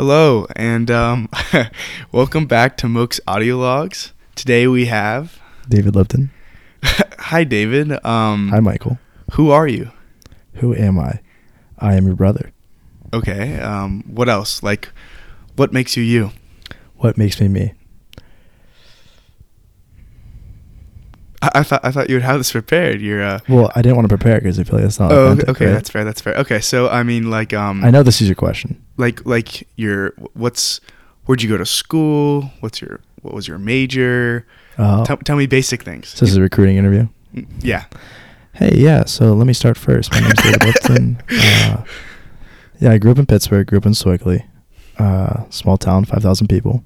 Hello, and um, welcome back to Mook's Audio Logs. Today we have. David Lipton. Hi, David. Um, Hi, Michael. Who are you? Who am I? I am your brother. Okay. Um, what else? Like, what makes you you? What makes me me? I, I thought I thought you would have this prepared. You're. Uh, Well, I didn't want to prepare because I feel like it's not. oh, okay. okay, right? That's fair. That's fair. Okay, so I mean, like, um, I know this is your question. Like, like, your what's where'd you go to school? What's your what was your major? Uh, Tell, tell me basic things. so this is a recruiting interview. Mm, Yeah. Hey, yeah. So let me start first. My name's David Lipton. Uh, yeah, I grew up in Pittsburgh. Grew up in Sewickley, uh, small town, five thousand people,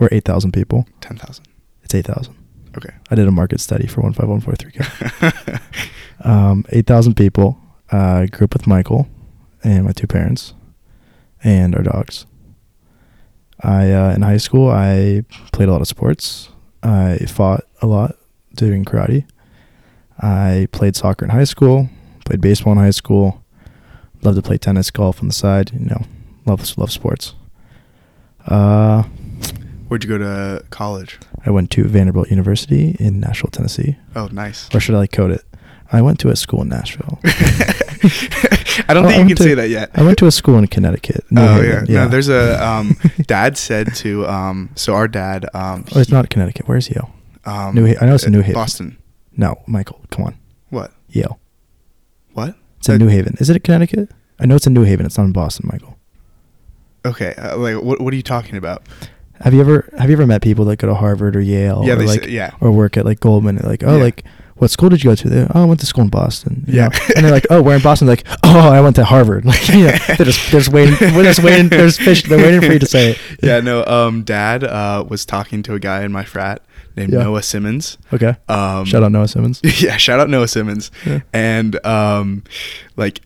or eight thousand people. Ten thousand. It's eight thousand. Okay. I did a market study for one five one four three K. Um, eight thousand people. I uh, grew up with Michael and my two parents and our dogs. I uh, in high school I played a lot of sports. I fought a lot doing karate. I played soccer in high school. Played baseball in high school. Loved to play tennis, golf on the side. You know, love love sports. Uh, Where'd you go to college? I went to Vanderbilt University in Nashville, Tennessee. Oh, nice. Or should I like code it? I went to a school in Nashville. I don't Well, think you can to- say that yet. I went to a school in Connecticut. New oh Haven, yeah. no. There's a um, dad said to um, so our dad um, Oh, it's not Connecticut. Where's Yale? um, New I know it's in New Haven. Boston. No, Michael, come on. What? Yale. What? It's in New Haven. Is it Connecticut? I know it's in New Haven. It's not in Boston, Michael. Okay. Uh, like what? What are you talking about? Have you ever have you ever met people that go to Harvard or Yale Yeah, or like say- yeah. or work at like Goldman? Like, oh, Yeah. like what school did you go to? They're, oh, I went to school in Boston. Yeah. know? and they're like, oh, we're in Boston. Like, oh, I went to Harvard. Like, you know, they're just they're just waiting. We're just waiting. There's fish. They're waiting for you to say it. Yeah. No. Um, dad uh was talking to a guy in my frat named Yeah. Noah Simmons. Okay. Um, Shout out Noah Simmons. yeah, shout out Noah Simmons. Yeah. And um, like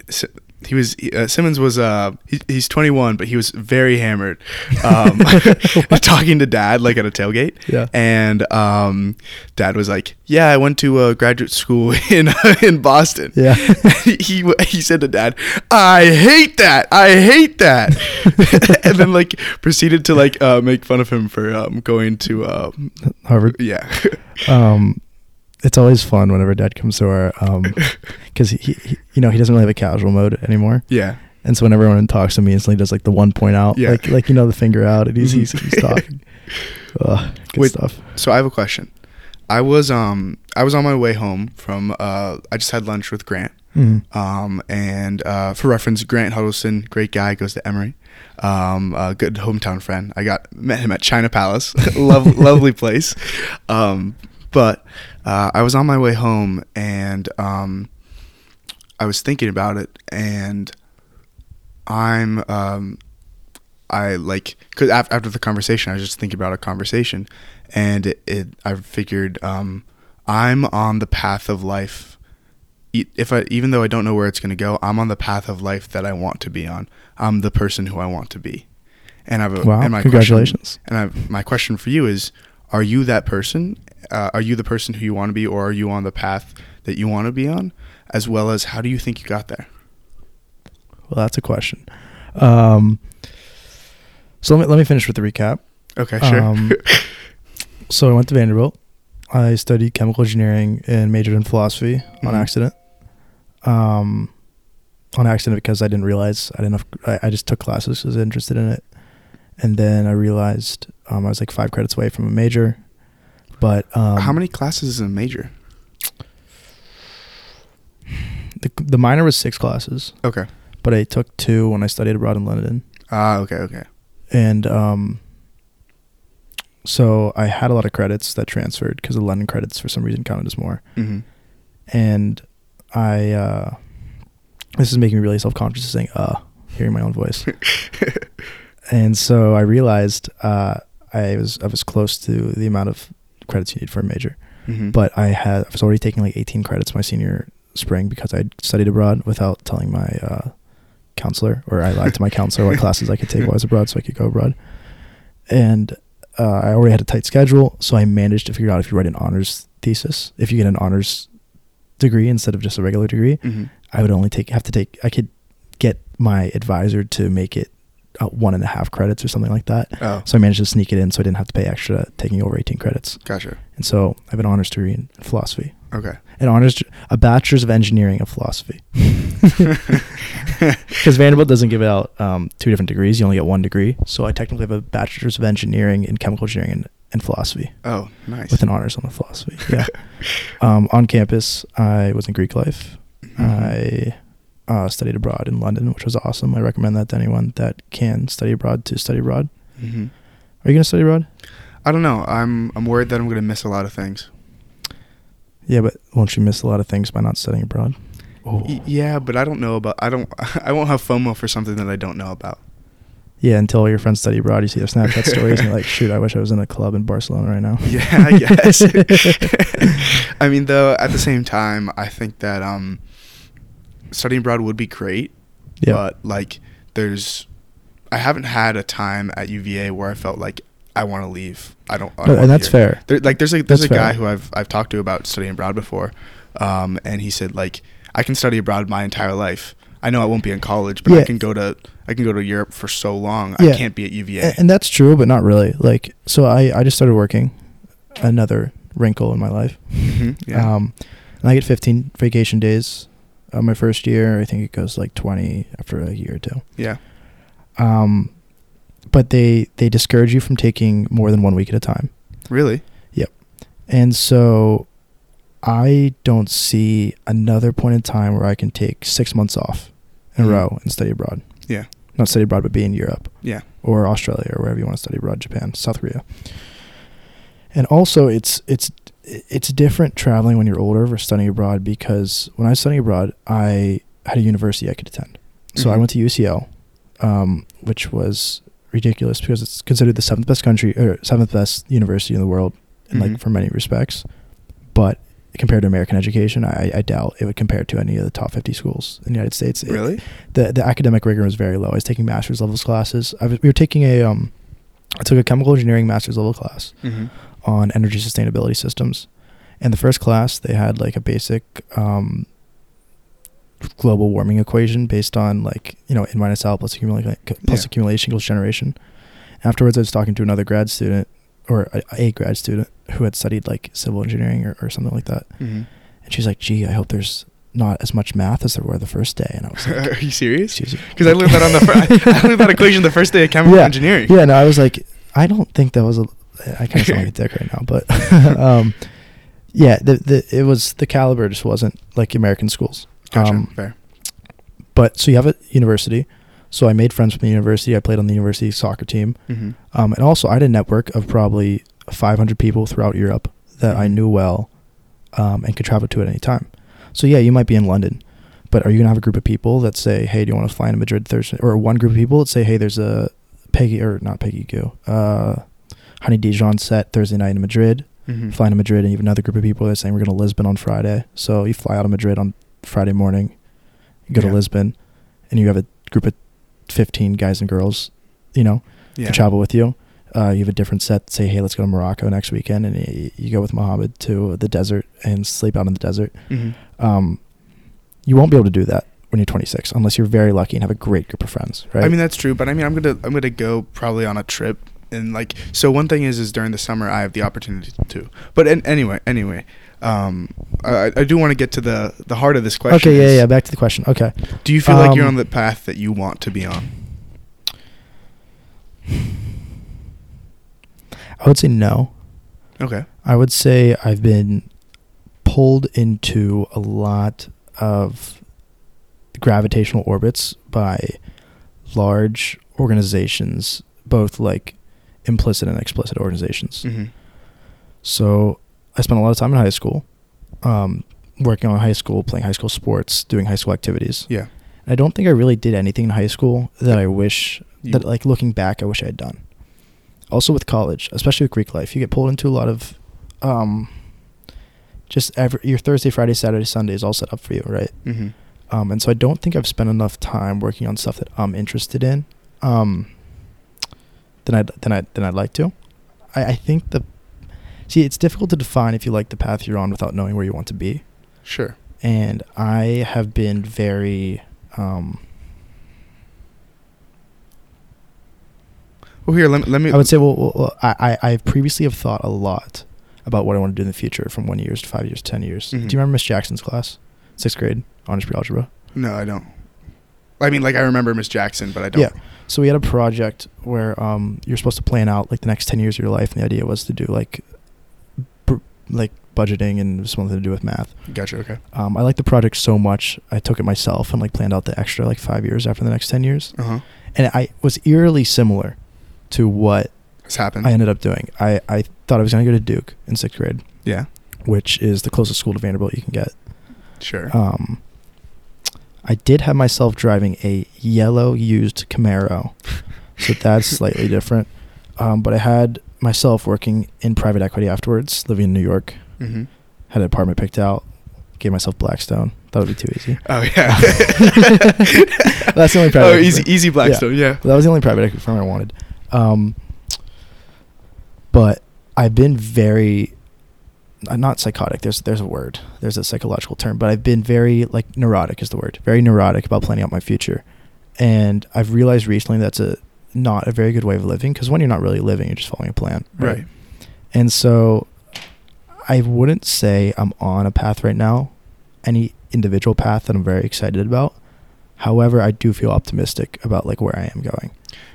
he was uh, Simmons was uh he, he's 21, but he was very hammered. Um, talking to dad like at a tailgate. Yeah. And um, dad was like, "Yeah, I went to a graduate school in in Boston." Yeah. he he said to dad, "I hate that. I hate that." and then like proceeded to like uh, make fun of him for um, going to um, Harvard. yeah. um it's always fun whenever dad comes to our um because he, he you know he doesn't really have a casual mode anymore yeah. and so when everyone talks to me instantly does like the one point out Yeah. like like you know the finger out and he's he's, he's talking Ugh, good Wait, stuff So I have a question. I was um I was on my way home from uh I just had lunch with Grant. Mhm. Um and uh for reference, Grant Huddleston, great guy, goes to Emory. Um a good hometown friend. I got met him at China Palace. Lov- lovely place. Um but uh I was on my way home and um I was thinking about it and I'm um I like because after, after the conversation, I was just thinking about a conversation, and it, it I figured um, I'm on the path of life. If I even though I don't know where it's gonna go, I'm on the path of life that I want to be on. I'm the person who I want to be, and I've a, Wow, and my congratulations. Question, and I, my question for you is: Are you that person? Uh, are you the person who you want to be, or are you on the path that you want to be on? As well as how do you think you got there? well that's a question um so let me let me finish with the recap Okay, sure. Um, so I went to Vanderbilt. I studied chemical engineering and majored in philosophy on Mhm. accident. Um, on accident because I didn't realize I didn't. Have, I, I just took classes because I was interested in it, and then I realized um, I was like five credits away from a major. But um, how many classes is a major? The, the minor was six classes, Okay. but I took two when I studied abroad in London. Ah, okay, okay. and um so I had a lot of credits that transferred because the London credits for some reason counted as more, hmm and I uh this is making me really self conscious saying uh hearing my own voice, and so I realized uh I was I was close to the amount of credits you need for a major, hmm but I had I was already taking like 18 credits my senior spring because I studied abroad without telling my uh, counselor, or I lied to my counselor what classes I could take while I was abroad, so I could go abroad. And uh, I already had a tight schedule, so I managed to figure out if you write an honors thesis, if you get an honors degree instead of just a regular degree, hmm I would only take have to take I could get my advisor to make it uh, one and a half credits or something like that. Oh, So I managed to sneak it in, so I didn't have to pay extra taking over 18 credits. gotcha. And so I have an honors degree in philosophy, Okay. an honors, a bachelor's of engineering of philosophy. Because Vanderbilt doesn't give out um, two different degrees; you only get one degree. So I technically have a bachelor's of engineering in chemical engineering and, and philosophy, Oh, nice. with an honors on the philosophy. Yeah. um, on campus, I was in Greek life. Mhm. I uh, studied abroad in London, which was awesome. I recommend that to anyone that can study abroad to study abroad. hmm Are you going to study abroad? I don't know. I'm I'm worried that I'm gonna miss a lot of things. Yeah, but won't you miss a lot of things by not studying abroad? Oh. Y- yeah, but I don't know about. I don't. I won't have FOMO for something that I don't know about. Yeah, until your friends study abroad, you see their Snapchat stories, and you're like, shoot, I wish I was in a club in Barcelona right now. Yeah, I guess. I mean, though, at the same time, I think that um, studying abroad would be great. Yeah. But like, there's, I haven't had a time at UVA where I felt like I want to leave. I don't. I No, and that's here. fair. There, like, there's a there's That's a guy fair. who I've I've talked to about studying abroad before, um, and he said like I can study abroad my entire life. I know I won't be in college, but I can go to I can go to Europe for so long. Yeah. I can't be at UVA. A- And that's true, but not really. Like, so I, I just started working, another wrinkle in my life. Mhm, yeah. Um, and I get 15 vacation days. Uh, my first year, I think it goes like 20 after a year or two. yeah. Um, but they they discourage you from taking more than one week at a time. Really. Yep. And so I don't see another point in time where I can take six months off in a Mhm. row and study abroad. Yeah. Not study abroad, but be in Europe Yeah. or Australia or wherever you want to study abroad, Japan, South Korea. And also, it's it's it's different traveling when you're older versus studying abroad because when I was studying abroad, I had a university I could attend. So I Mhm. went to UCL, um, which was ridiculous because it's considered the seventh best country or seventh best university in the world, in Mhm. like for many respects. But compared to American education, I, I doubt it would compare to any of the top 50 schools in the United States. It- Really. the the academic rigor was very low. I was taking master's levels classes. I was, we were taking a um, I took a chemical engineering master's level class Mm-hmm. On energy sustainability systems. In the first class, they had like a basic um, global warming equation based on like you know N minus L plus accumulation plus Yeah. accumulation equals generation. Afterwards, I was talking to another grad student or a, a grad student who had studied like civil engineering or, or something like that, Mm-hmm. and she's like, "Gee, I hope there's not as much math as there were the first day." And I was like, Are you serious? Because I learned that on the fir- I learned that equation the first day of chemical Yeah. engineering. Yeah, no, I was like, I don't think that was a. I kind of sound like a dick right now, but um, yeah, the the it was the caliber just wasn't like American schools. Gotcha. Um, Fair. but so you have a university. So I made friends from the university. I played on the university soccer team, Mm-hmm. um, and also I had a network of probably 500 people throughout Europe that I Mhm. knew well, um, and could travel to at any time. So yeah, you might be in London, but are you gonna have a group of people that say, "Hey, do you want to fly into Madrid Thursday?" Or one group of people that say, "Hey, there's a Peggy or not Peggy Gou, uh, Honey Dijon set Thursday night in Madrid. Mm-hmm. Fly to Madrid, and you have another group of people that are saying we're going to Lisbon on Friday. So you fly out of Madrid on Friday morning, you go Yeah. to Lisbon, and you have a group of 15 guys and girls, you know, Yeah. to travel with you. Uh, you have a different set. Say, hey, let's go to Morocco next weekend, and you, you go with Mohammed to the desert and sleep out in the desert. Mm-hmm. Um, you won't be able to do that when you're 26 unless you're very lucky and have a great group of friends, right? I mean that's true, but I mean I'm gonna I'm gonna go probably on a trip and like so one thing is is during the summer I have the opportunity to. But an anyway anyway, um, I, I do want to get to the the heart of this question. okay, yeah, is, yeah. Back to the question. Okay. Do you feel like you're Um, on the path that you want to be on? I would say no. Okay. I would say I've been pulled into a lot of gravitational orbits by large organizations, both like implicit and explicit organizations. Mm-hmm. So I spent a lot of time in high school, um, working on high school, playing high school sports, doing high school activities. Yeah. I don't think I really did anything in high school that I wish You- that like looking back I wish I had done. Also with college, especially with Greek life, you get pulled into a lot of um just every your Thursday, Friday, Saturday, Sunday is all set up for you, right? Mm-hmm. Um and so I don't think I've spent enough time working on stuff that I'm interested in. Um than I than I than I'd like to. I, I think the see it's difficult to define if you like the path you're on without knowing where you want to be Sure. and I have been very um Well, here let me. Let me I would say, well, well, I, I previously have thought a lot about what I want to do in the future, from one years to five years, ten years. Mhm. Do you remember Miss Jackson's class, sixth grade, honors pre-algebra? no, I don't. I mean, like I remember Miss Jackson, but I don't. Yeah. So we had a project where um, you're supposed to plan out like the next ten years of your life, and the idea was to do like, br- like budgeting and something to do with math. Gotcha. Okay. Um, I liked the project so much, I took it myself and like planned out the extra like five years after the next ten years, Uh huh. and I was eerily similar to what It's happened. I ended up doing. I I thought I was gonna go to Duke in sixth grade, yeah. which is the closest school to Vanderbilt you can get. Sure. Um, I did have myself driving a yellow used Camaro, so that's slightly different. Um, but I had myself working in private equity afterwards, living in New York. mm-hmm. Had an apartment picked out, gave myself Blackstone. Thought it'd be too easy. Oh yeah. That's the only private Oh, easy, firm. easy Blackstone. Yeah. That was the only private equity firm I wanted. Um, but I've been very, uh, not psychotic. There's there's a word. There's a psychological term. But I've been very like neurotic is the word. Very neurotic about planning out my future, and I've realized recently that's a not a very good way of living because when you're not really living, you're just following a plan. Right. And so, I wouldn't say I'm on a path right now, any individual path that I'm very excited about. However, I do feel optimistic about like where I am going.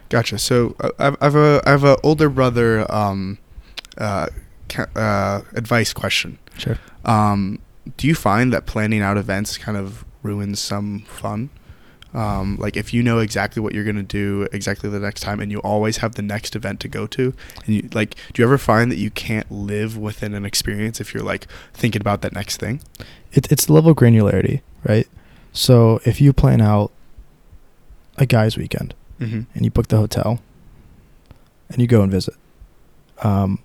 Gotcha. So uh, I've I've a I have a older brother um, uh, uh, advice question. Sure. Um, do you find that planning out events kind of ruins some fun? Um, like if you know exactly what you're gonna do exactly the next time, and you always have the next event to go to, and you like, do you ever find that you can't live within an experience if you're like thinking about that next thing? it, it's the level of granularity, right? So if you plan out a guy's weekend Mm-hmm. and you book the hotel and you go and visit, um,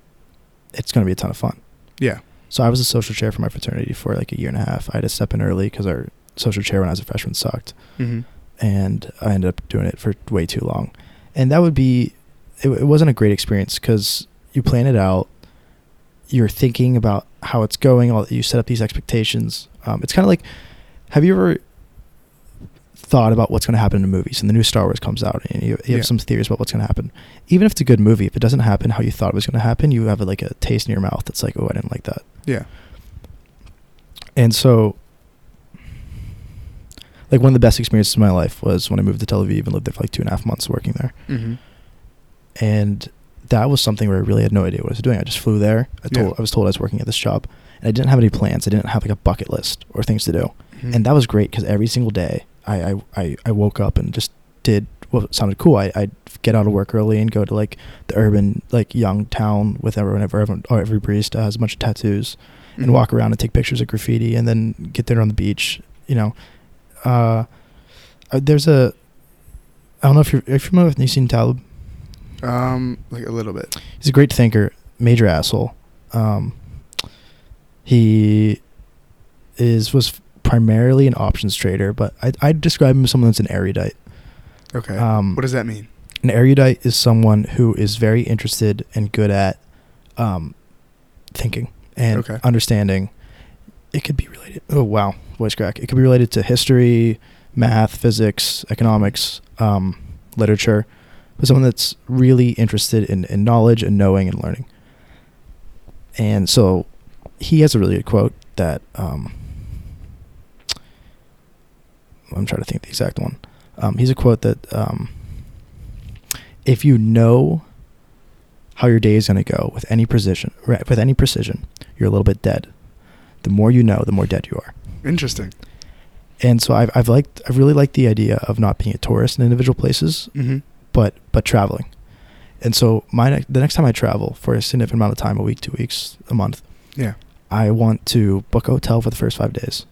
it's going to be a ton of fun. Yeah. So I was a social chair for my fraternity for like a year and a half. I had to step in early because our social chair when I was a freshman sucked, Mm-hmm. and I ended up doing it for way too long. And that would be, it, it wasn't a great experience because you plan it out, you're thinking about how it's going, all you set up these expectations. Um, it's kind of like, have you ever thought about what's going to happen in the movies and the new Star Wars comes out and you, you have Yeah. some theories about what's going to happen. Even if it's a good movie, if it doesn't happen how you thought it was going to happen, you have like a taste in your mouth that's like, oh, I didn't like that. Yeah. And so, like one of the best experiences of my life was when I moved to Tel Aviv and lived there for like two and a half months working there. Mm-hmm. And that was something where I really had no idea what I was doing. I just flew there. I told Yeah. I was told I was working at this job, and I didn't have any plans. I didn't have like a bucket list or things to do. Mm-hmm. And that was great because every single day I, I, I, woke up and just did what sounded cool. I, I'd get out of work early and go to like the urban, like young town with everyone, everyone, or every barista has a bunch of tattoos and Mhm. walk around and take pictures of graffiti and then get there on the beach. You know, uh, uh, there's a, I don't know if you're, are you're familiar with Nassim Taleb. Um, like a little bit. He's a great thinker, major asshole. Um, he is was primarily an options trader, but I I'd describe him as someone that's an erudite. Okay. Um, what does that mean? An erudite is someone who is very interested and good at um, thinking and Okay. understanding. It could be related. Oh wow, voice crack. It could be related to history, math, physics, economics, um, literature. But someone that's really interested in, in knowledge and knowing and learning. And so, he has a really good quote that um, I'm trying to think the exact one. Um, he's a quote that um, if you know how your day is going to go with any precision, right, with any precision, you're a little bit dead. The more you know, the more dead you are. Interesting. And so I've I've liked I've really liked the idea of not being a tourist in individual places, Mm-hmm. but but traveling. And so my the next time I travel for a significant amount of time, a week, two weeks, a month, Yeah. I want to book a hotel for the first five days.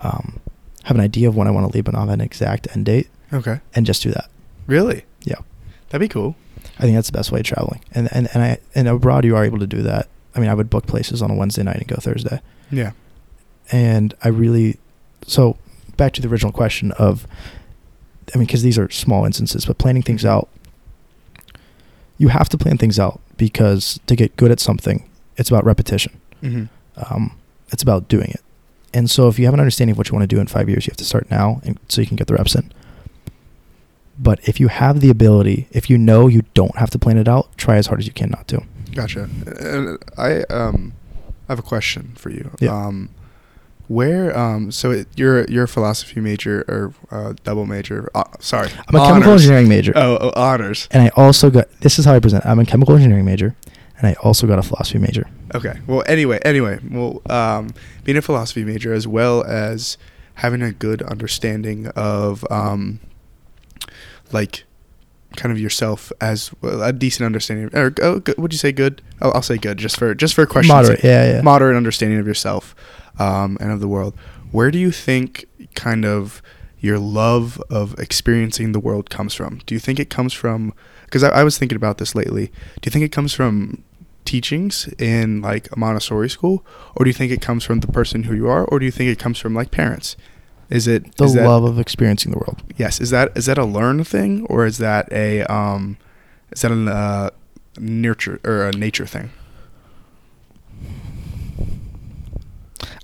Um, have an idea of when I want to leave, but not have an exact end date, Okay. and just do that. Really? Yeah. That'd be cool. I think that's the best way of traveling. And and and I and abroad you are able to do that. I mean, I would book places on a Wednesday night and go Thursday. Yeah. And I really so back to the original question of I mean, because these are small instances, but planning things out. You have to plan things out because to get good at something, it's about repetition. Mm-hmm. Um, it's about doing it. And so, if you have an understanding of what you want to do in five years, you have to start now, and so you can get the reps in. But if you have the ability, if you know you don't have to plan it out, try as hard as you can not to. Gotcha. And I um, I have a question for you. Yeah. Um, where um, so it, you're you're a philosophy major or uh, double major? Uh, sorry, I'm a chemical engineering major. Oh, oh, honors. And I also got this is how I present. I'm a chemical engineering major, and I also got a philosophy major. Okay. Well, anyway, anyway, well, um, being a philosophy major as well as having a good understanding of um, like kind of yourself as well, a decent understanding or oh, good, would you say good? Oh, I'll say good just for just for questions. Moderate, yeah, yeah. Moderate understanding of yourself um, and of the world. Where do you think kind of your love of experiencing the world comes from? Do you think it comes from? Because I, I was thinking about this lately. Do you think it comes from teachings in like a Montessori school, or do you think it comes from the person who you are, or do you think it comes from like parents? Is it The is that- love of experiencing the world. Yes. Is that is that a learn thing, or is that a um, is that a uh, nurture or a nature thing?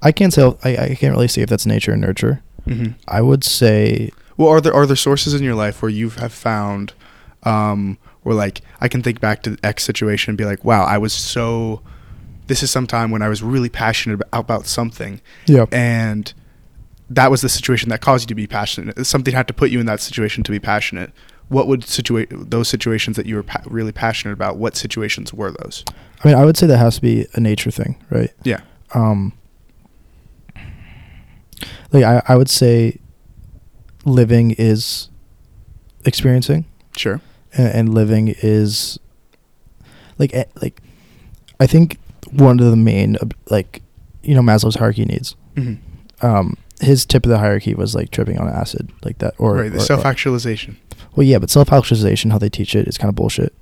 I can't say I, I can't really see if that's nature and nurture. Mm-hmm. I would say Well, are there are there sources in your life where you have found, um, where like I can think back to the X situation and be like, wow, I was so. This is some time when I was really passionate about, about something, yeah. and that was the situation that caused you to be passionate. Something had to put you in that situation to be passionate. What would situate those situations that you were pa- really passionate about? What situations were those? I mean, I would say that has to be a nature thing, right? Yeah. Um, like I, I would say, living is experiencing, Sure. And, and living is like eh, like I think one of the main like you know Maslow's hierarchy needs. Mm-hmm. Um, his tip of the hierarchy was like tripping on acid, like that, or right. The self actualization. Well, yeah, but self actualization, how they teach it, is kind of bullshit.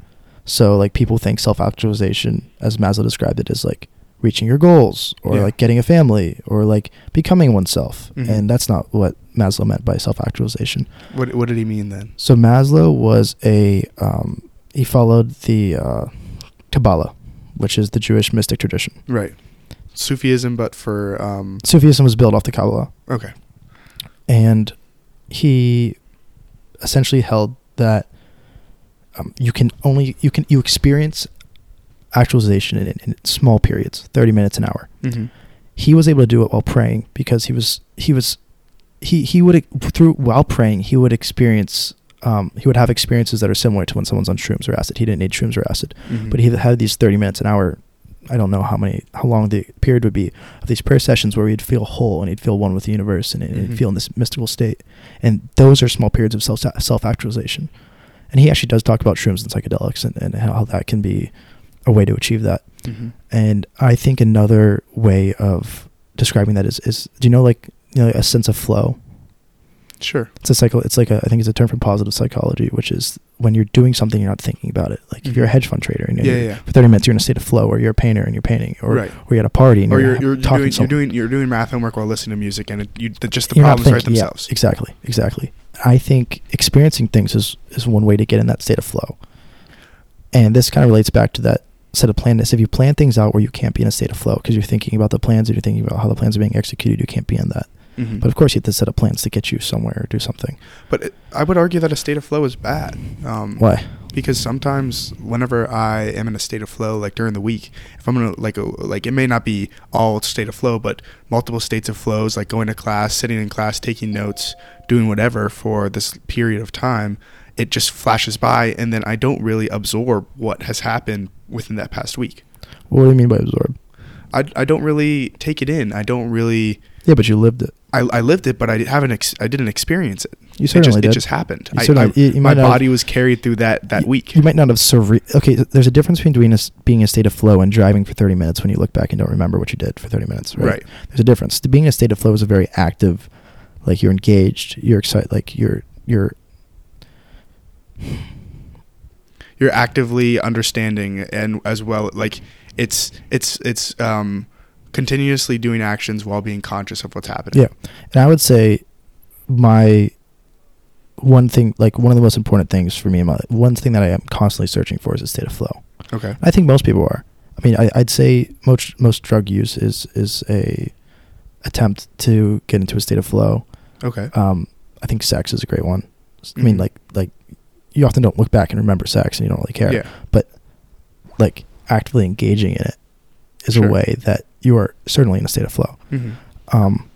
So, like, people think self actualization, as Maslow described it, is like reaching your goals, or Yeah. like getting a family, or like becoming oneself. Mhm. And that's not what Maslow meant by self actualization. What What did he mean then? So, Maslow was a, um, he followed the uh, Kabbalah, which is the Jewish mystic tradition. Right. Sufism, but for um. Sufism was built off the Kabbalah. Okay. and he essentially held that um, you can only you can you experience actualization in, in small periods 30 minutes an hour Mm-hmm. he was able to do it while praying because he was he was he he would through while praying he would experience um, he would have experiences that are similar to when someone's on shrooms or acid he didn't need shrooms or acid Mm-hmm. but he had these 30 minutes an hour i don't know how many how long the period would be of these prayer sessions where he'd feel whole and he'd feel one with the universe and, and he'd Mhm. feel in this mystical state and those are small periods of self self actualization and he actually does talk about shrooms and psychedelics and, and how that can be a way to achieve that Mm-hmm. and i think another way of describing that is is do you know like you know a sense of flow Sure. it's a cycle it's like a i think it's a term from positive psychology which is when you're doing something you're not thinking about it like if you're a Mhm. hedge fund trader and Yeah, you're, yeah. for 30 minutes you're in a state of flow or you're a painter and you're painting or, Right. or you're at a party and Or you're, you're you're, doing you're doing you're doing math homework while listening to music, and it, you the, just the You're problems write thinking- yeah, themselves. exactly exactly i think experiencing things is is one way to get in that state of flow and this kind of relates back to that set of planness if you plan things out where you can't be in a state of flow because you're thinking about the plans and you're thinking about how the plans are being executed you can't be in that Mhm. but of course you have to set up plans to get you somewhere or do something But it, I would argue that a state of flow is bad. Um, why Because sometimes, whenever I am in a state of flow, like during the week, if I'm gonna like a, like it may not be all state of flow, but multiple states of flows, like going to class, sitting in class, taking notes, doing whatever for this period of time, it just flashes by, and then I don't really absorb what has happened within that past week. what do you mean by absorb I, I don't really take it in. I don't really. yeah but you lived it I, I lived it, but I haven't. Ex- I didn't experience it. You it certainly just, did. It just happened. You I, I- you- you my not have- body was carried through that that week. You might not have surre- okay. There's a difference between a, being in a state of flow and driving for 30 minutes when you look back and don't remember what you did for 30 minutes. Right. Right. There's a difference. Being in a state of flow is a very active, like you're engaged, you're excited, like you're you're You're actively understanding, and as well, like it's it's it's um continuously doing actions while being conscious of what's happening. yeah. And I would say my one thing, like one of the most important things for me, in my one thing that I am constantly searching for is a state of flow. Okay. I think most people are. I mean, I, I'd say most most drug use is is a attempt to get into a state of flow. Okay. Um, I think sex is a great one. I mean, Mhm. like like you often don't look back and remember sex and you don't really care. Yeah. But like actively engaging in it is Sure. a way that you are certainly in a state of flow. Mhm. Um,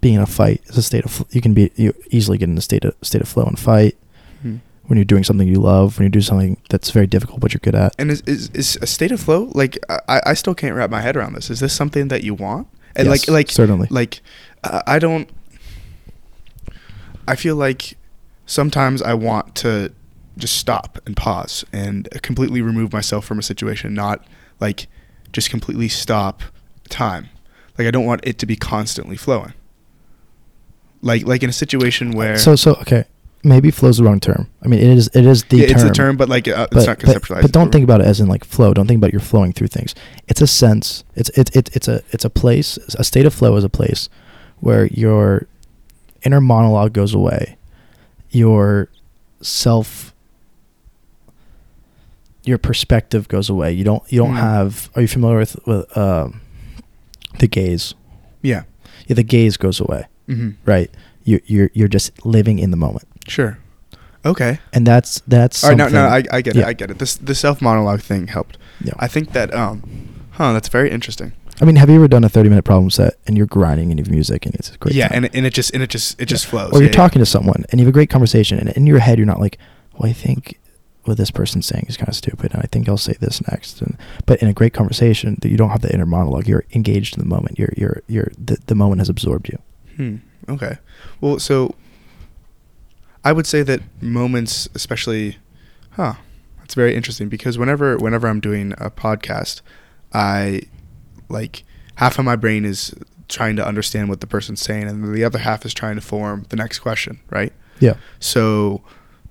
being in a fight is a state of fl- you can be you easily get in a state of state of flow and fight Mhm. when you're doing something you love when you do something that's very difficult but you're good at. And is, is is a state of flow like I, I still can't wrap my head around this. Is this something that you want? And Yes, like like certainly. like uh, I don't. I feel like sometimes I want to just stop and pause and completely remove myself from a situation, not like just completely stop time. Like I don't want it to be constantly flowing. Like like in a situation where So so okay, maybe flow's the wrong term. I mean, it is it is the yeah, term. it's the term, but like uh, but, it's not conceptualized. But, don't think about it as in like flow. Don't think about you're flowing through things. It's a sense. It's it's it's it's a it's a place. A state of flow is a place where your inner monologue goes away. Your self your perspective goes away. You don't you don't Mm. have are you familiar with with um the gaze? Yeah. Yeah, the gaze goes away, hmm right? You you're you're just living in the moment. Sure. Okay. And that's that's All right. No, no, I, I get it. I get it. This the self monologue thing helped. Yeah. I think that um, huh, that's very interesting. I mean, have you ever done a 30 minute problem set and you're grinding and you have music and it's a great yeah, time? and, and it just and it just it just flows. Or you're Yeah, talking to someone and you have a great conversation and in your head you're not like, well, I think what this person's saying is kind of stupid and I think I'll say this next. And but in a great conversation, that you don't have the inner monologue. You're engaged in the moment. You're you're you're the, the moment has absorbed you. Hmm. Okay. Well, so I would say that moments, especially, huh? That's very interesting because whenever whenever I'm doing a podcast, I like half of my brain is trying to understand what the person's saying, and the other half is trying to form the next question. Right. Yeah. So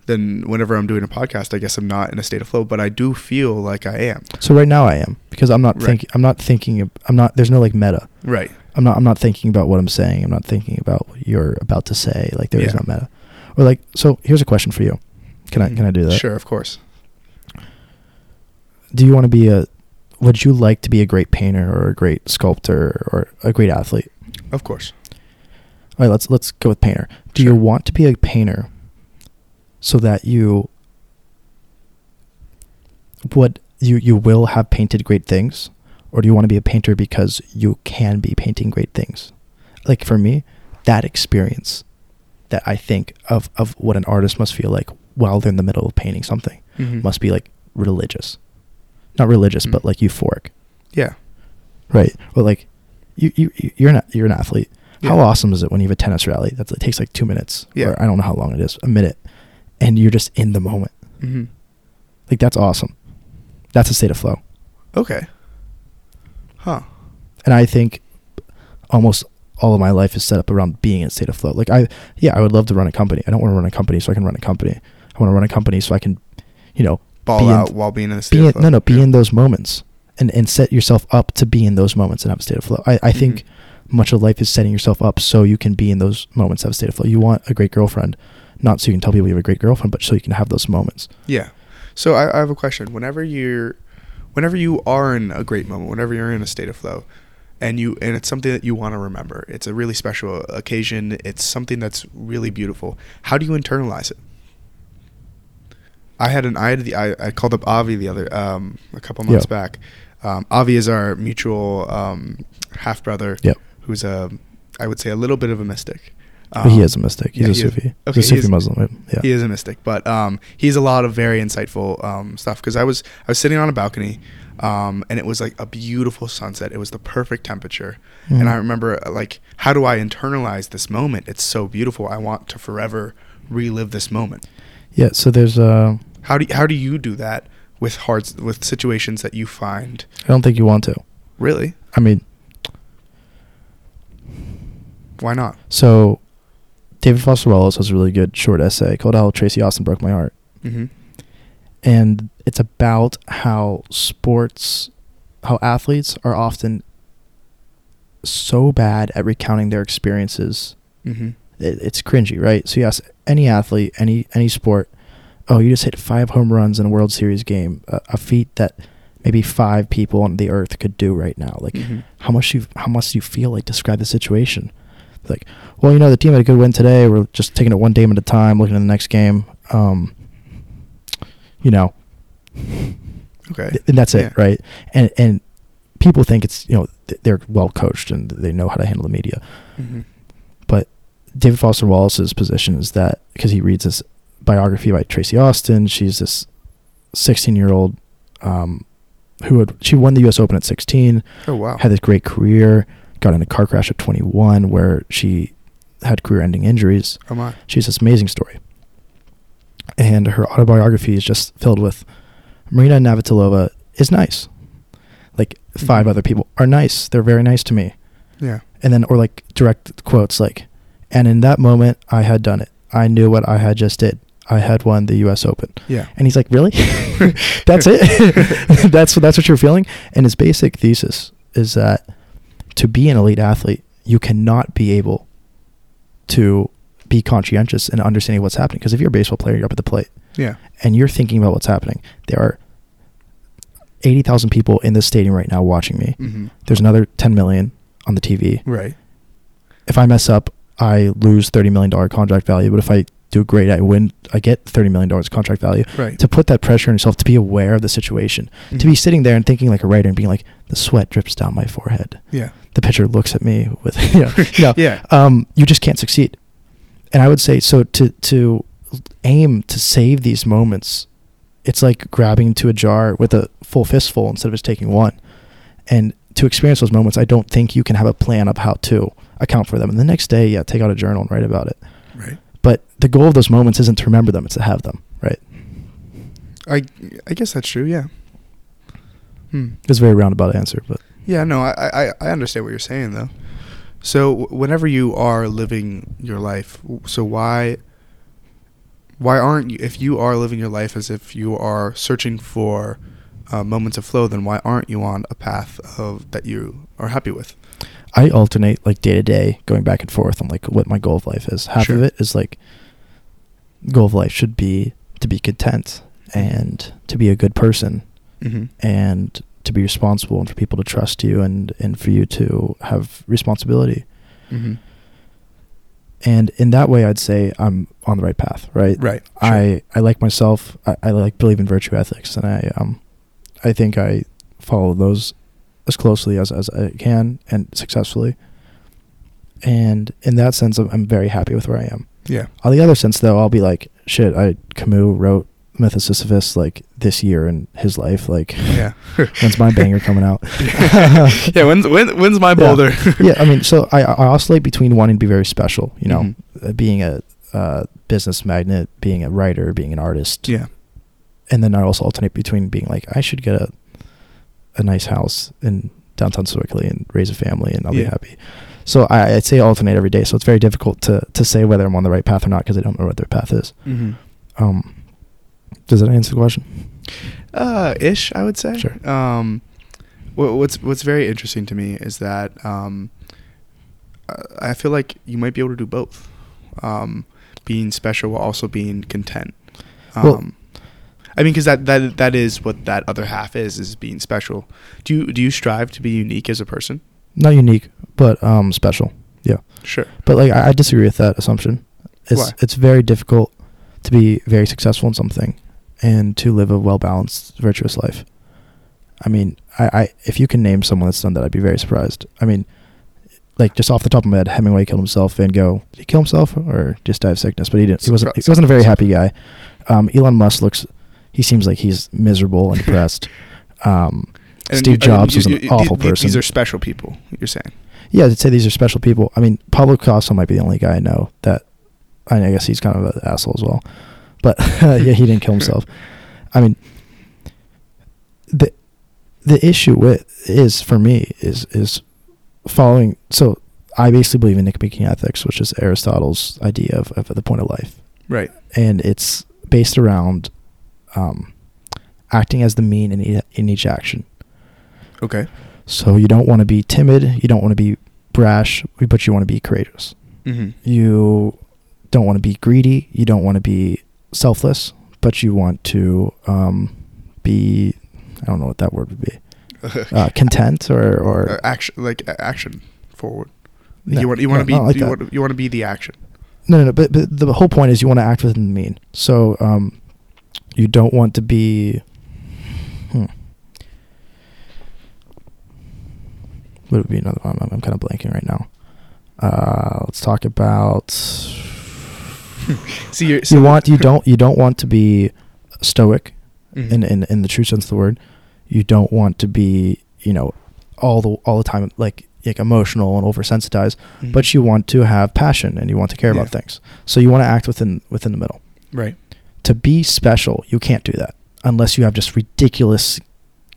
then, whenever I'm doing a podcast, I guess I'm not in a state of flow, but I do feel like I am. So right now I am because I'm not Right. thinking. I'm not thinking. Of, I'm not. There's no like meta. Right. I'm not. I'm not thinking about what I'm saying. I'm not thinking about what you're about to say. Like there is Yeah. no meta. Or like so. Here's a question for you. Can I can I do that? Sure, of course. do you want to be a would you like to be a great painter or a great sculptor or a great athlete Of course. all right let's let's go with painter do you want to be a painter so that you what you you will have painted great things? Or do you want to be a painter because you can be painting great things? Like for me that experience that i think of of what an artist must feel like while they're in the middle of painting something Mhm. must be like religious. Not religious Mm. but like euphoric. Yeah. right? Or like you you you- you're an you're an athlete. How awesome is it when you have a tennis rally that's it takes like two minutes? Yeah. or i don't know how long it is. A minute and you're just in the moment. Hmm like that's awesome. That's a state of flow. Okay. Huh. and i think almost all of my life is set up around being in a state of flow. Like i yeah i would love to run a company. I don't want to run a company so i can run a company. I want to run a company so i can you know Ball in- out while being in a state be of in, no no be Yeah. in those moments and and set yourself up to be in those moments and have a state of flow. I, I think Mhm. much of life is setting yourself up so you can be in those moments have a state of flow. You want a great girlfriend not so you can tell people you have a great girlfriend but so you can have those moments Yeah. So I, I have a question. Whenever you're, whenever you are in a great moment, whenever you're in a state of flow, and you and it's something that you want to remember, it's a really special occasion. It's something that's really beautiful. How do you internalize it? I had an I had the I, I called up Avi the other um a couple months Yeah. back. Um, Avi is our mutual um, half brother. Yep. Who's a I would say a little bit of a mystic. But he Um, is a mystic he's yeah, a he is- sufi okay, he's a he sufi is- muslim yeah he is a mystic, but um, he's a lot of very insightful um, stuff. Because I was I was sitting on a balcony, um, and it was like a beautiful sunset. It was the perfect temperature, and I Mhm. remember uh, like, how do I internalize this moment? It's so beautiful. I want to forever relive this moment. yeah so there's uh How do how do you do that with hard with situations that you find i don't think you want to really? i mean Why not? so david foster wallace has a really good short essay called how tracy austin broke my heart Mm-hmm. and it's about how sports how athletes are often so bad at recounting their experiences Mm-hmm. it, it's cringy right so ask any athlete any any sport oh you just hit five home runs in a world series game a, a feat that maybe five people on the earth could do right now like Mm-hmm. how much you how much do you feel like describe the situation like well you know the team had a good win today we're just taking it one game at a time looking at the next game um you know, Okay. and that's it, right? And and people think it's you know th- they're well coached and they know how to handle the media. hmm But David Foster Wallace's position is that because he reads this biography by Tracy Austin, she's this 16 year old um, who had she won the U.S. Open at 16, Oh wow. had this great career, got in a car crash at 21 where she had career ending injuries. oh my. She has this amazing story. And her autobiography is just filled with Martina Navratilova is nice. Like 5 Mhm. other people are nice. They're very nice to me. Yeah. And then or like direct quotes like and in that moment I had done it. I knew what I had just did. I had won the US Open. Yeah. And he's like, "Really? that's it? that's that's what you're feeling?" And his basic thesis is that to be an elite athlete, you cannot be able to be conscientious and understanding what's happening. Because if you're a baseball player, you're up at the plate Yeah. and you're thinking about what's happening. There are eighty thousand people in this stadium right now watching me. hmm There's another ten million on the TV. Right. If I mess up, I lose thirty million dollar contract value. But if I do great, I win. I get thirty million dollars contract value. Right. To put that pressure on yourself, to be aware of the situation, to be sitting there and thinking like a writer and being like, the sweat drips down my forehead. Yeah. The pitcher looks at me with, you know, you know, Yeah. um, you just can't succeed. And I would say so to to aim to save these moments, it's like grabbing into a jar with a full fistful instead of just taking one. And to experience those moments, I don't think you can have a plan of how to account for them. And the next day, yeah, take out a journal and write about it. Right. But the goal of those moments isn't to remember them; it's to have them. Right? I I guess that's true. Yeah. Hmm. It's a very roundabout answer, but Yeah, no, I, I, I understand what you're saying though. So whenever you are living your life, so why why aren't you if you are living your life as if you are searching for uh, moments of flow, then why aren't you on a path of that you are happy with? I alternate like day to day, going back and forth on like what my goal of life is. Half of it is like goal of life should be to be content and to be a good person Mm-hmm. and to be responsible and for people to trust you and and for you to have responsibility. Mm-hmm. And in that way, I'd say I'm on the right path. Right. Right. Sure. I I like myself. I, I like believe in virtue ethics, and I um I think I follow those as closely as as I can and successfully. And in that sense, I'm, I'm very happy with where I am. yeah. On the other sense, though, I'll be like, shit. I Camus wrote Sisyphus like this year in his life. Like, Yeah. when's my banger coming out? yeah. When's when, when's my boulder? yeah, I mean, so I, I oscillate between wanting to be very special, you know, Mhm. uh, being a uh, business magnet, being a writer, being an artist, yeah. and then I also alternate between being like, I should get a a nice house in downtown Sewickley and raise a family, and I'll be happy. So I, I'd say alternate every day. So it's very difficult to to say whether I'm on the right path or not because I don't know what their path is. Mm-hmm. Um, does that answer the question? Uh, ish, I would say. Sure. Um, wha- what's what's very interesting to me is that um, I I feel like you might be able to do both, um, being special while also being content. Um, Well- I mean, because that, that that is what that other half is is being special. Do you do you strive to be unique as a person? Not unique, but um, special. Yeah. Sure. But like I, I disagree with that assumption. It's Why? it's very difficult to be very successful in something and to live a well balanced, virtuous life. I mean, I, I if you can name someone that's done that, I'd be very surprised. I mean, like just off the top of my head, Hemingway killed himself. Van Gogh did he kill himself or just die of sickness? But he didn't. He wasn't. He wasn't a very happy guy. Um, Elon Musk looks. He seems like he's miserable and depressed. Um, And Steve you- Jobs you- was an you- you- awful these- person. These are special people. You're saying. yeah, I'd say these are special people. I mean, Pablo Picasso might be the only guy I know that. I guess he's kind of an asshole as well, but yeah, he didn't kill himself. I mean, the the issue with is for me is is following. So I basically believe in Nicomachean ethics, which is Aristotle's idea of, of the point of life, Right. and it's based around um, acting as the mean in e- in each action. Okay. So you don't want to be timid, you don't want to be brash, but you want to be courageous. Mm-hmm. You don't want to be greedy, you don't want to be selfless, but you want to um, be I don't know what that word would be. Uh, content or or Uh, action, like action forward. No, you want you want no, to be like you want you want to be the action. no, no, no. But, but the whole point is you want to act within the mean. So um, You don't want to be. Hmm. What would be another one? I'm, I'm kind of blanking right now. Uh, let's talk about. See, you're, so you want you don't you don't want to be stoic Mhm. in, in in the true sense of the word. You don't want to be you know all the all the time like like emotional and oversensitized, Mhm. but you want to have passion and you want to care about things. So you want to act within within the middle. right. To be special, you can't do that unless you have just ridiculous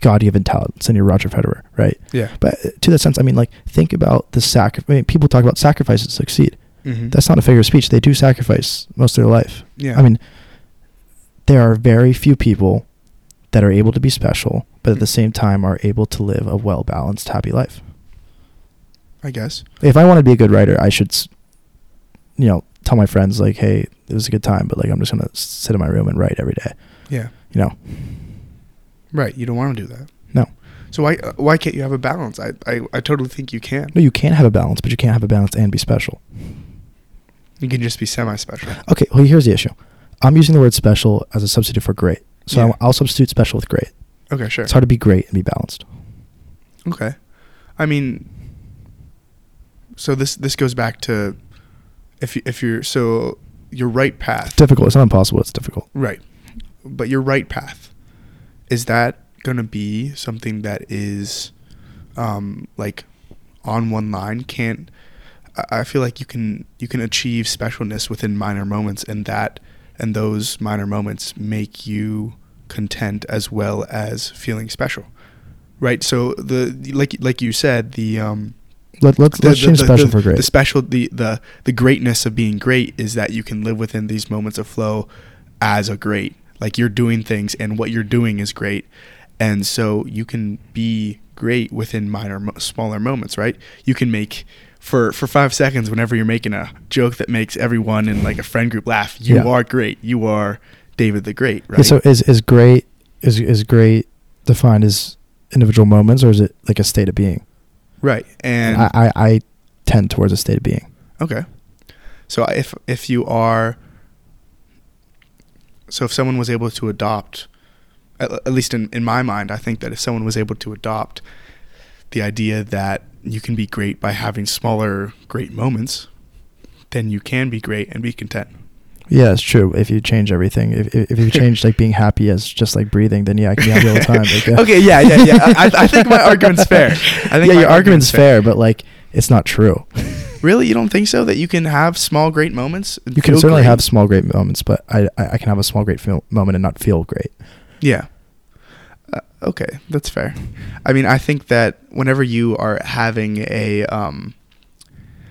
god given talents and you're Roger Federer, right? Yeah. But uh, to that sense, I mean, like think about the sacri- I mean, people talk about sacrifices to succeed. Mhm. That's not a figure of speech. They do sacrifice most of their life. yeah. I mean, there are very few people that are able to be special, but at the same time are able to live a well balanced, happy life. I guess. If I want to be a good writer, I should, you know, tell my friends like, "Hey, it was a good time," but like, I'm just gonna sit in my room and write every day. Yeah. You know, Right. You don't want to do that. no, So why uh, why can't you have a balance? I, I I totally think you can. no, you can have a balance, but you can't have a balance and be special. You can just be semi special. Okay, well, here's the issue. I'm using the word special as a substitute for great, so Yeah. I'll, I'll substitute special with great. Okay, sure. It's hard to be great and be balanced. Okay. I mean, so this this goes back to if you, if you're so your right path, It's difficult. It's not impossible. It's difficult. right? But your right path is that going to be something that is um, like on one line? Can't I- feel like you can you can achieve specialness within minor moments, and that and those minor moments make you content as well as feeling special, right? So the like like you said the um, Let, let's the, let's the- change the- special the- for great. The special, the, the the greatness of being great is that you can live within these moments of flow as a great. Like you're doing things, and what you're doing is great, and so you can be great within minor, smaller moments. Right? You can make for for five seconds whenever you're making a joke that makes everyone in like a friend group laugh. You Yeah. are great. You are David the Great. Yeah, Right? so is is great is is great defined as individual moments or is it like a state of being? right. And I, I I tend towards a state of being. Okay. So uh, if if you are so if someone was able to adopt at, at least in, in my mind, I think that if someone was able to adopt the idea that you can be great by having smaller great moments, then you can be great and be content. Yeah, it's true. If you change everything, if if if you change like being happy as just like breathing, then yeah, I can be happy all the time. Like, yeah. Okay, yeah, yeah, yeah. I, I think my argument's fair. I think yeah, your argument's fair, but like it's not true. Really, you don't think so? That you can have small great moments? You can certainly great? have small great moments, but I I, I can have a small great feel, moment and not feel great. Yeah. Okay, that's fair. I mean, I think that whenever you are having a, um,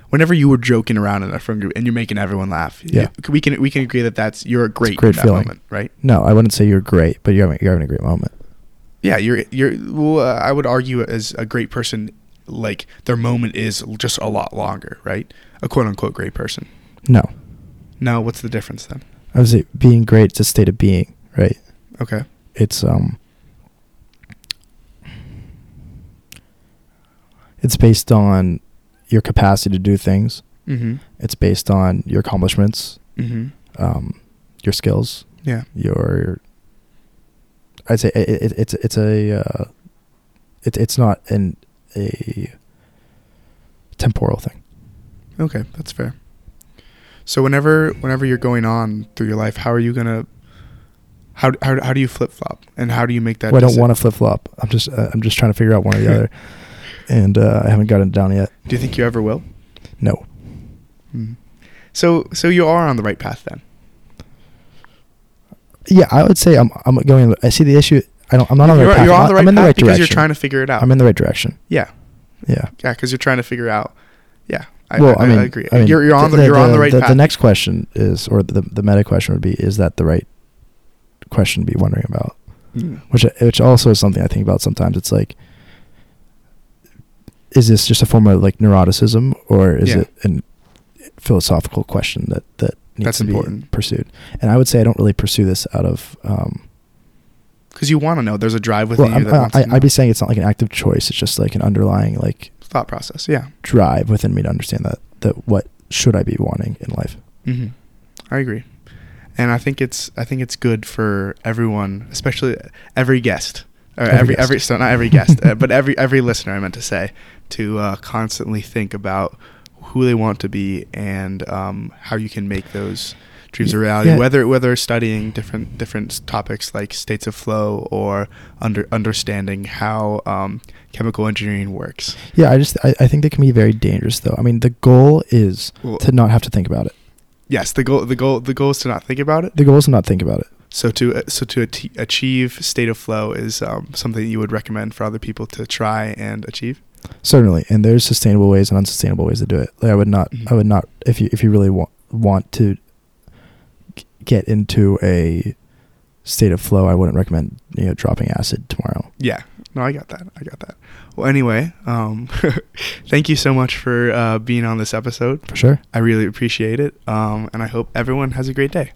whenever you were joking around in a friend group and you're making everyone laugh, Yeah. you- we can we can agree that that's you're a great, great in that feeling. moment, right? No, I wouldn't say you're great, but you're having, you're having a great moment. Yeah, you're you're. Well, uh, I would argue as a great person, like their moment is just a lot longer, right? A quote unquote great person. No, No, what's the difference then? I would say being great is a state of being, right? Okay. It's um, it's based on your capacity to do things. Mm-hmm. It's based on your accomplishments, Mm-hmm. um, your skills, Yeah. your. I'd say it, it, it's it's a uh, it, it's not an a temporal thing. Okay, that's fair. So whenever whenever you're going on through your life, how are you gonna how how, how do you flip flop and how do you make that? Well, I don't want to flip flop. I'm just uh, I'm just trying to figure out one or the other, and uh, I haven't gotten it down yet. Do you think you ever will? No, Mm. So so you are on the right path then. yeah, I would say I'm I'm going. I see the issue. I don't. I'm not on the you're, right path. you're on the right I'm in the path right because direction. you're trying to figure it out. I'm in the right direction. yeah, Yeah. yeah, because you're trying to figure out. Yeah, I, well, I, I, mean, I agree. I mean, you're you're on the, you're on the right the, path. The next question is, or the the meta question would be, is that the right question to be wondering about? Mm. Which which also is something I think about sometimes. It's like, is this just a form of like neuroticism, or is Yeah. it a philosophical question that that needs That's to important. be pursued? And I would say I don't really pursue this out of. Um, Because you want to know. There's a drive within well, you that wants I, to know. I'd be saying it's not like an active choice. It's just like an underlying like thought process. Yeah. drive within me to understand that that what should I be wanting in life. hmm I agree. and I think it's I think it's good for everyone, especially every guest or Every every every, so not every guest, uh, but every every listener. I meant to say to uh, constantly think about who they want to be and um, how you can make those dreams a reality. Yeah. Whether whether studying different different topics like states of flow or under understanding how um, chemical engineering works. Yeah, I just I, I think they can be very dangerous though. I mean, the goal is Well- to not have to think about it. Yes, the goal the goal the goal is to not think about it. The goal is to not think about it. So to so to achieve state of flow is um, something you would recommend for other people to try and achieve. Certainly, and there's sustainable ways and unsustainable ways to do it. Like I would not, Mhm. I would not if you if you really want want to g- get into a state of flow, I wouldn't recommend you know dropping acid tomorrow. Yeah, no, I got that. I got that. Well, anyway, um, thank you so much for uh, being on this episode. For sure. I really appreciate it, um, and I hope everyone has a great day.